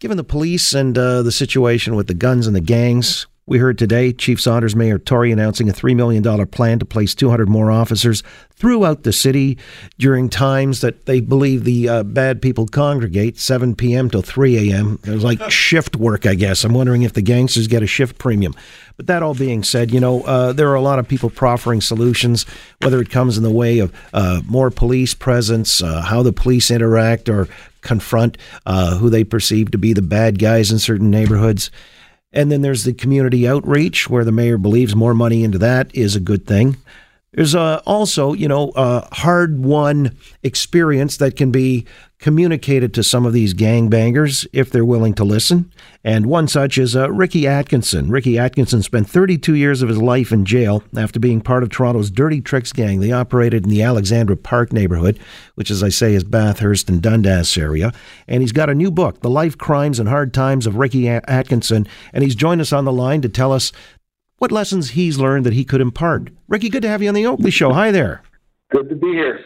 Given the police and uh, the situation with the guns and the gangs, we heard today Chief Saunders Mayor Tory announcing a $3 million plan to place 200 more officers throughout the city during times that they believe the uh, bad people congregate, 7 p.m. till 3 a.m. There's like shift work, I guess. I'm wondering if the gangsters get a shift premium. But that all being said, you know, uh, there are a lot of people proffering solutions, whether it comes in the way of uh, more police presence, uh, how the police interact or confront uh, who they perceive to be the bad guys in certain neighborhoods. And then there's the community outreach, where the mayor believes more money into that is a good thing. There's uh, also, you know, a hard won experience that can be communicated to some of these gangbangers if they're willing to listen. And one such is uh, Ricky Atkinson. Ricky Atkinson spent 32 years of his life in jail after being part of Toronto's Dirty Tricks gang. They operated in the Alexandra Park neighborhood, which, as I say, is Bathurst and Dundas area. And he's got a new book, The Life, Crimes, and Hard Times of Ricky Atkinson. And he's joined us on the line to tell us what lessons he's learned that he could impart. Ricky, good to have you on the Oakley Show. Hi there. Good to be here.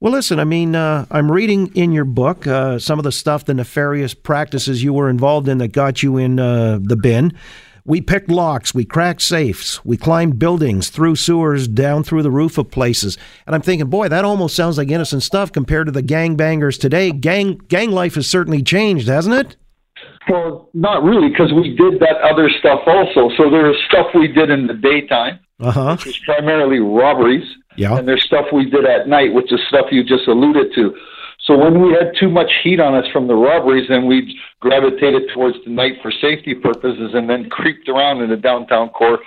Well, listen, I mean, uh, I'm reading in your book uh, some of the stuff, the nefarious practices you were involved in that got you in uh, the bin. We picked locks, we cracked safes, we climbed buildings, through sewers, down through the roof of places. And I'm thinking, boy, that almost sounds like innocent stuff compared to the gangbangers today. Gang gang life has certainly changed, hasn't it? Well, not really, because we did that other stuff also. So there was stuff we did in the daytime, uh-huh. which was primarily robberies. Yeah. And there's stuff we did at night, which is stuff you just alluded to. So when we had too much heat on us from the robberies, then we gravitated towards the night for safety purposes, and then creeped around in the downtown core,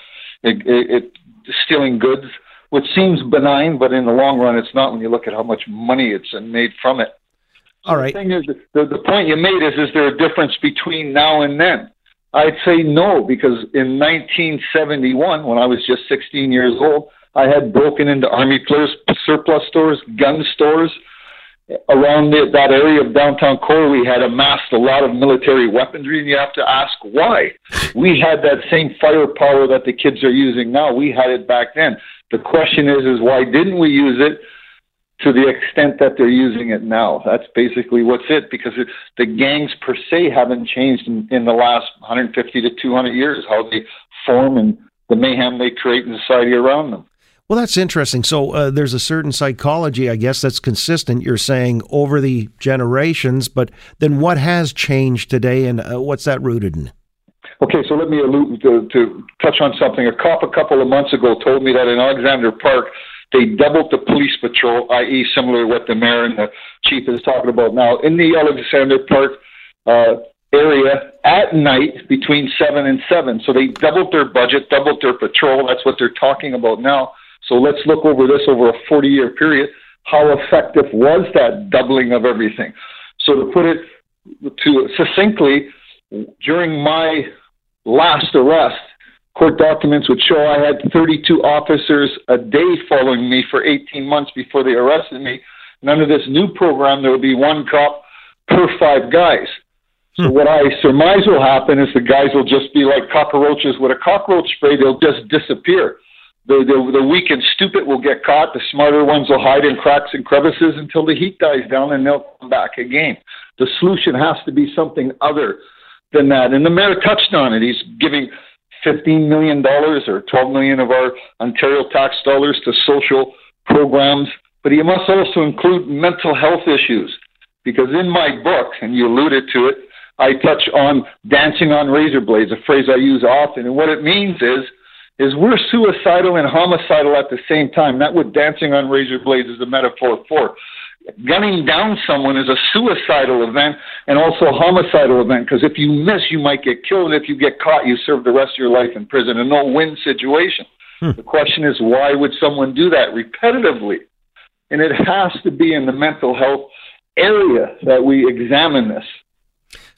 it, it, it, stealing goods, which seems benign, but in the long run, it's not when you look at how much money it's made from it. All right. The thing is, the, the point you made is, is there a difference between now and then? I'd say no, because in 1971, when I was just 16 years old, I had broken into Army players surplus stores, gun stores. Around the, that area of downtown core, we had amassed a lot of military weaponry, and you have to ask why. We had that same firepower that the kids are using now. We had it back then. The question is, is why didn't we use it? To the extent that they're using it now. That's basically what's it because it, the gangs per se haven't changed in, in the last 150 to 200 years, how they form and the mayhem they create in society around them. Well, that's interesting. So uh, there's a certain psychology, I guess, that's consistent. You're saying over the generations, but then what has changed today, and uh, what's that rooted in? Okay, so let me allude to, to touch on something. A cop a couple of months ago told me that in Alexandra Park they doubled the police patrol, i.e., similar to what the mayor and the chief is talking about now in the Alexandra Park uh, area at night between seven and seven. So they doubled their budget, doubled their patrol. That's what they're talking about now. So let's look over this over a 40-year period. How effective was that doubling of everything? So to put it to succinctly, during my last arrest, Court documents would show I had 32 officers a day following me for 18 months before they arrested me. None of this new program, there would be one cop per five guys. So hmm. what I surmise will happen is the guys will just be like cockroaches with a cockroach spray. They'll just disappear. The, the, the weak and stupid will get caught. The smarter ones will hide in cracks and crevices until the heat dies down and they'll come back again. The solution has to be something other than that. And the mayor touched on it. He's giving $15 million or 12 million of our Ontario tax dollars to social programs, but you must also include mental health issues. Because in my book, and you alluded to it, I touch on dancing on razor blades, a phrase I use often. And what it means is, is we're suicidal and homicidal at the same time. That's what dancing on razor blades is a metaphor for gunning down someone is a suicidal event and also a homicidal event because if you miss, you might get killed. And if you get caught, you serve the rest of your life in prison. A no win situation. Hmm. The question is, why would someone do that repetitively? And it has to be in the mental health area that we examine this.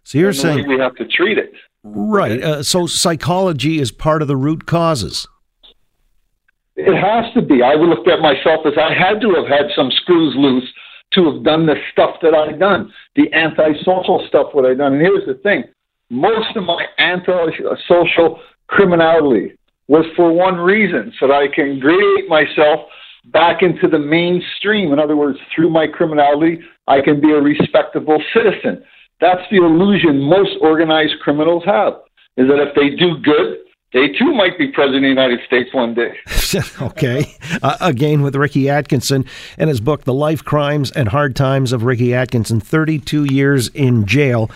So you're saying we have to treat it. Right. Uh, so psychology is part of the root causes. It has to be. I would looked at myself as I had to have had some screws loose to have done the stuff that I've done, the antisocial stuff that I've done. And here's the thing most of my antisocial criminality was for one reason, so that I can grade myself back into the mainstream. In other words, through my criminality, I can be a respectable citizen. That's the illusion most organized criminals have, is that if they do good, they too might be president of the United States one day. okay. Uh, again, with Ricky Atkinson and his book, The Life Crimes and Hard Times of Ricky Atkinson, 32 years in jail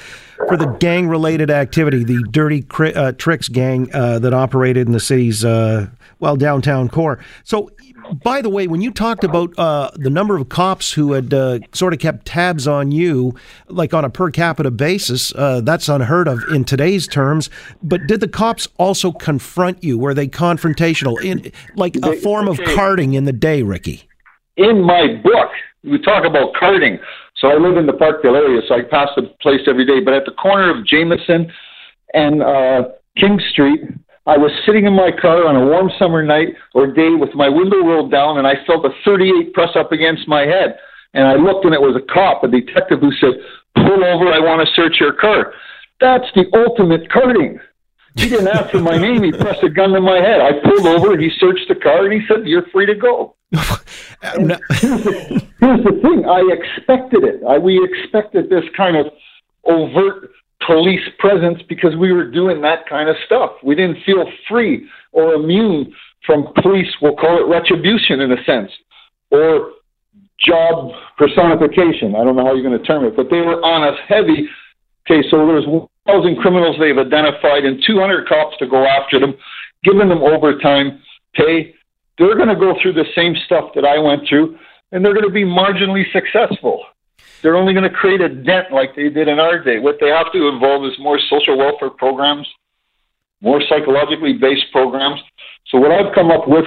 for the gang related activity, the Dirty uh, Tricks gang uh, that operated in the city's, uh, well, downtown core. So, by the way, when you talked about uh, the number of cops who had uh, sort of kept tabs on you, like on a per capita basis, uh, that's unheard of in today's terms. But did the cops also confront you? Were they confrontational, in like a form of carding in the day, Ricky? In my book, we talk about carding. So I live in the Parkdale area, so I pass the place every day. But at the corner of Jameson and uh, King Street, I was sitting in my car on a warm summer night or day with my window rolled down, and I felt a 38 press up against my head. And I looked, and it was a cop, a detective, who said, "Pull over! I want to search your car." That's the ultimate carding. He didn't ask for my name. He pressed a gun to my head. I pulled over. and He searched the car, and he said, "You're free to go." here's, the, here's the thing. I expected it. I, we expected this kind of overt police presence because we were doing that kind of stuff. We didn't feel free or immune from police, we'll call it retribution in a sense, or job personification. I don't know how you're going to term it, but they were on us heavy. Okay, so there's 1,000 criminals they've identified and 200 cops to go after them, giving them overtime pay. They're going to go through the same stuff that I went through, and they're going to be marginally successful they're only going to create a dent like they did in our day. What they have to involve is more social welfare programs, more psychologically based programs. So what I've come up with,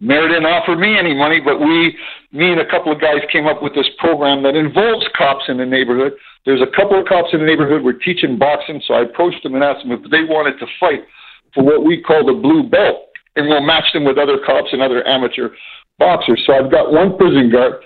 Mayor didn't offer me any money, but we, me and a couple of guys came up with this program that involves cops in the neighborhood. There's a couple of cops in the neighborhood we're teaching boxing, so I approached them and asked them if they wanted to fight for what we call the blue belt, and we'll match them with other cops and other amateur boxers. So I've got one prison guard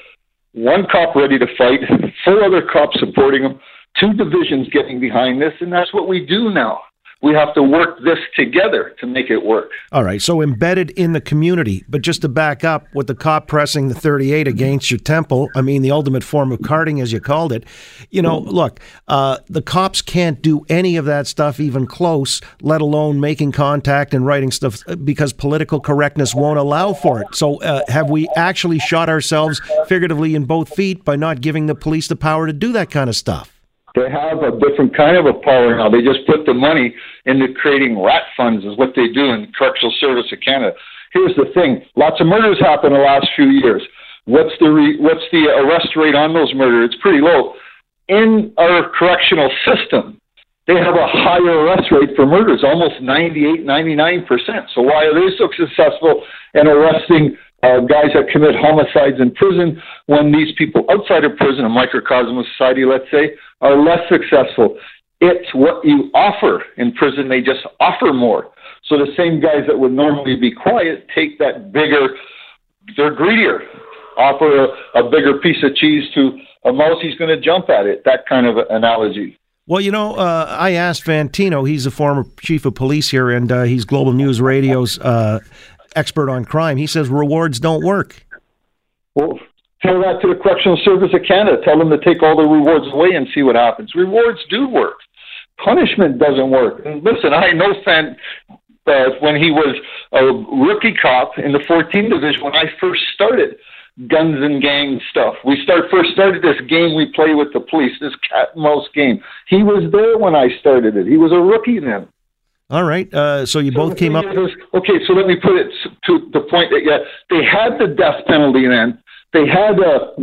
one cop ready to fight, four other cops supporting him, two divisions getting behind this, and that's what we do now we have to work this together to make it work. All right, so embedded in the community, but just to back up with the cop pressing the 38 against your temple, I mean, the ultimate form of carding, as you called it, you know, look, uh, the cops can't do any of that stuff even close, let alone making contact and writing stuff uh, because political correctness won't allow for it. So uh, have we actually shot ourselves figuratively in both feet by not giving the police the power to do that kind of stuff? They have a different kind of a power now. They just put the money into creating rat funds, is what they do in the Correctional Service of Canada. Here's the thing: lots of murders happen the last few years. What's the re, what's the arrest rate on those murders? It's pretty low. In our correctional system, they have a higher arrest rate for murders, almost 98, 99 percent. So why are they so successful in arresting uh, guys that commit homicides in prison when these people outside of prison, a microcosm of society, let's say, are less successful. It's what you offer in prison. They just offer more. So the same guys that would normally be quiet take that bigger, they're greedier, offer a, a bigger piece of cheese to a mouse, he's going to jump at it. That kind of analogy. Well, you know, uh, I asked Fantino. He's a former chief of police here, and uh, he's Global News Radio's uh, expert on crime. He says rewards don't work. Well, Tell that to the Correctional Service of Canada. Tell them to take all the rewards away and see what happens. Rewards do work. Punishment doesn't work. And listen, I know Fan uh, when he was a rookie cop in the 14 division when I first started guns and gang stuff. We start first started this game we play with the police, this cat and mouse game. He was there when I started it. He was a rookie then. All right. Uh, so you so both came up. Okay, so let me put it to the point that yeah, they had the death penalty then, they had uh,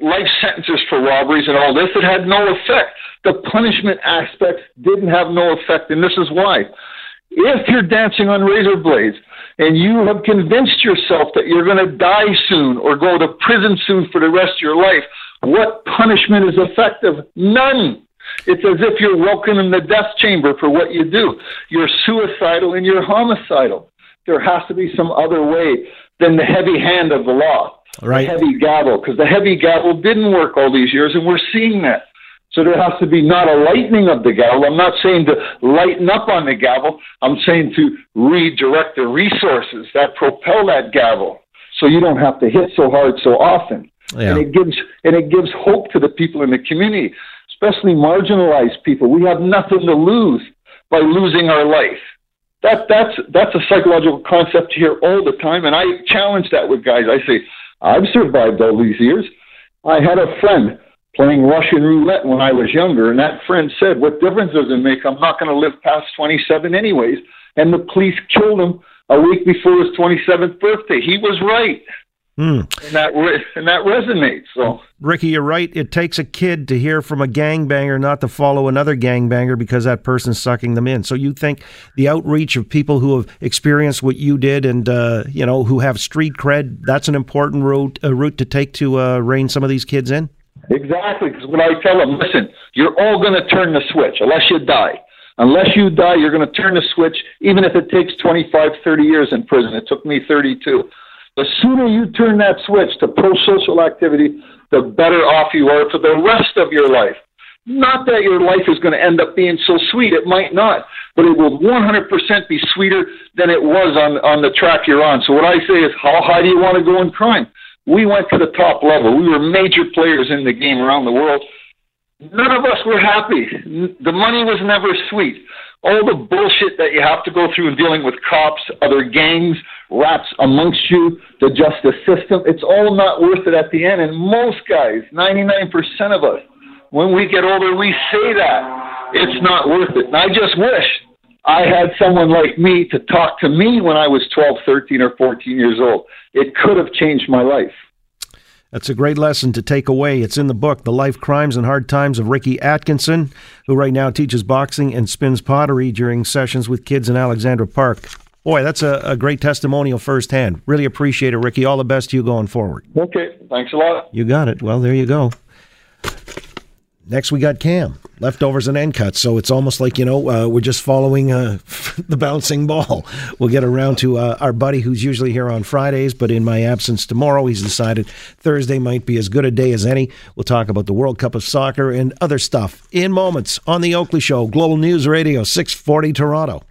life sentences for robberies and all this. It had no effect. The punishment aspect didn't have no effect, and this is why. If you're dancing on razor blades and you have convinced yourself that you're going to die soon or go to prison soon for the rest of your life, what punishment is effective? None. It's as if you're welcome in the death chamber for what you do. You're suicidal and you're homicidal. There has to be some other way than the heavy hand of the law right. the heavy gavel, because the heavy gavel didn't work all these years, and we're seeing that. So there has to be not a lightening of the gavel. I'm not saying to lighten up on the gavel. I'm saying to redirect the resources that propel that gavel, so you don't have to hit so hard so often. Yeah. And it gives and it gives hope to the people in the community. Especially marginalized people. We have nothing to lose by losing our life. That that's that's a psychological concept here all the time, and I challenge that with guys. I say, I've survived all these years. I had a friend playing Russian roulette when I was younger, and that friend said, "What difference does it make? I'm not going to live past 27 anyways." And the police killed him a week before his 27th birthday. He was right. Mm. And that and that resonates. So, Ricky, you're right. It takes a kid to hear from a gangbanger not to follow another gangbanger because that person's sucking them in. So, you think the outreach of people who have experienced what you did and uh, you know who have street cred that's an important route a route to take to uh, rein some of these kids in. Exactly, because when I tell them, listen, you're all going to turn the switch unless you die. Unless you die, you're going to turn the switch, even if it takes 25, 30 years in prison. It took me 32. The sooner you turn that switch to pro social activity, the better off you are for the rest of your life. Not that your life is going to end up being so sweet, it might not, but it will 100% be sweeter than it was on, on the track you're on. So, what I say is, how high do you want to go in crime? We went to the top level. We were major players in the game around the world. None of us were happy. The money was never sweet all the bullshit that you have to go through in dealing with cops, other gangs, rats amongst you, the justice system, it's all not worth it at the end. And most guys, 99% of us, when we get older, we say that it's not worth it. And I just wish I had someone like me to talk to me when I was 12, 13, or 14 years old. It could have changed my life. That's a great lesson to take away. It's in the book, The Life, Crimes, and Hard Times of Ricky Atkinson, who right now teaches boxing and spins pottery during sessions with kids in Alexandra Park. Boy, that's a, a great testimonial firsthand. Really appreciate it, Ricky. All the best to you going forward. Okay. Thanks a lot. You got it. Well, there you go. Next, we got Cam leftovers and end cuts. So it's almost like you know uh, we're just following uh, the bouncing ball. We'll get around to uh, our buddy who's usually here on Fridays, but in my absence tomorrow, he's decided Thursday might be as good a day as any. We'll talk about the World Cup of Soccer and other stuff in moments on the Oakley Show, Global News Radio, six forty Toronto.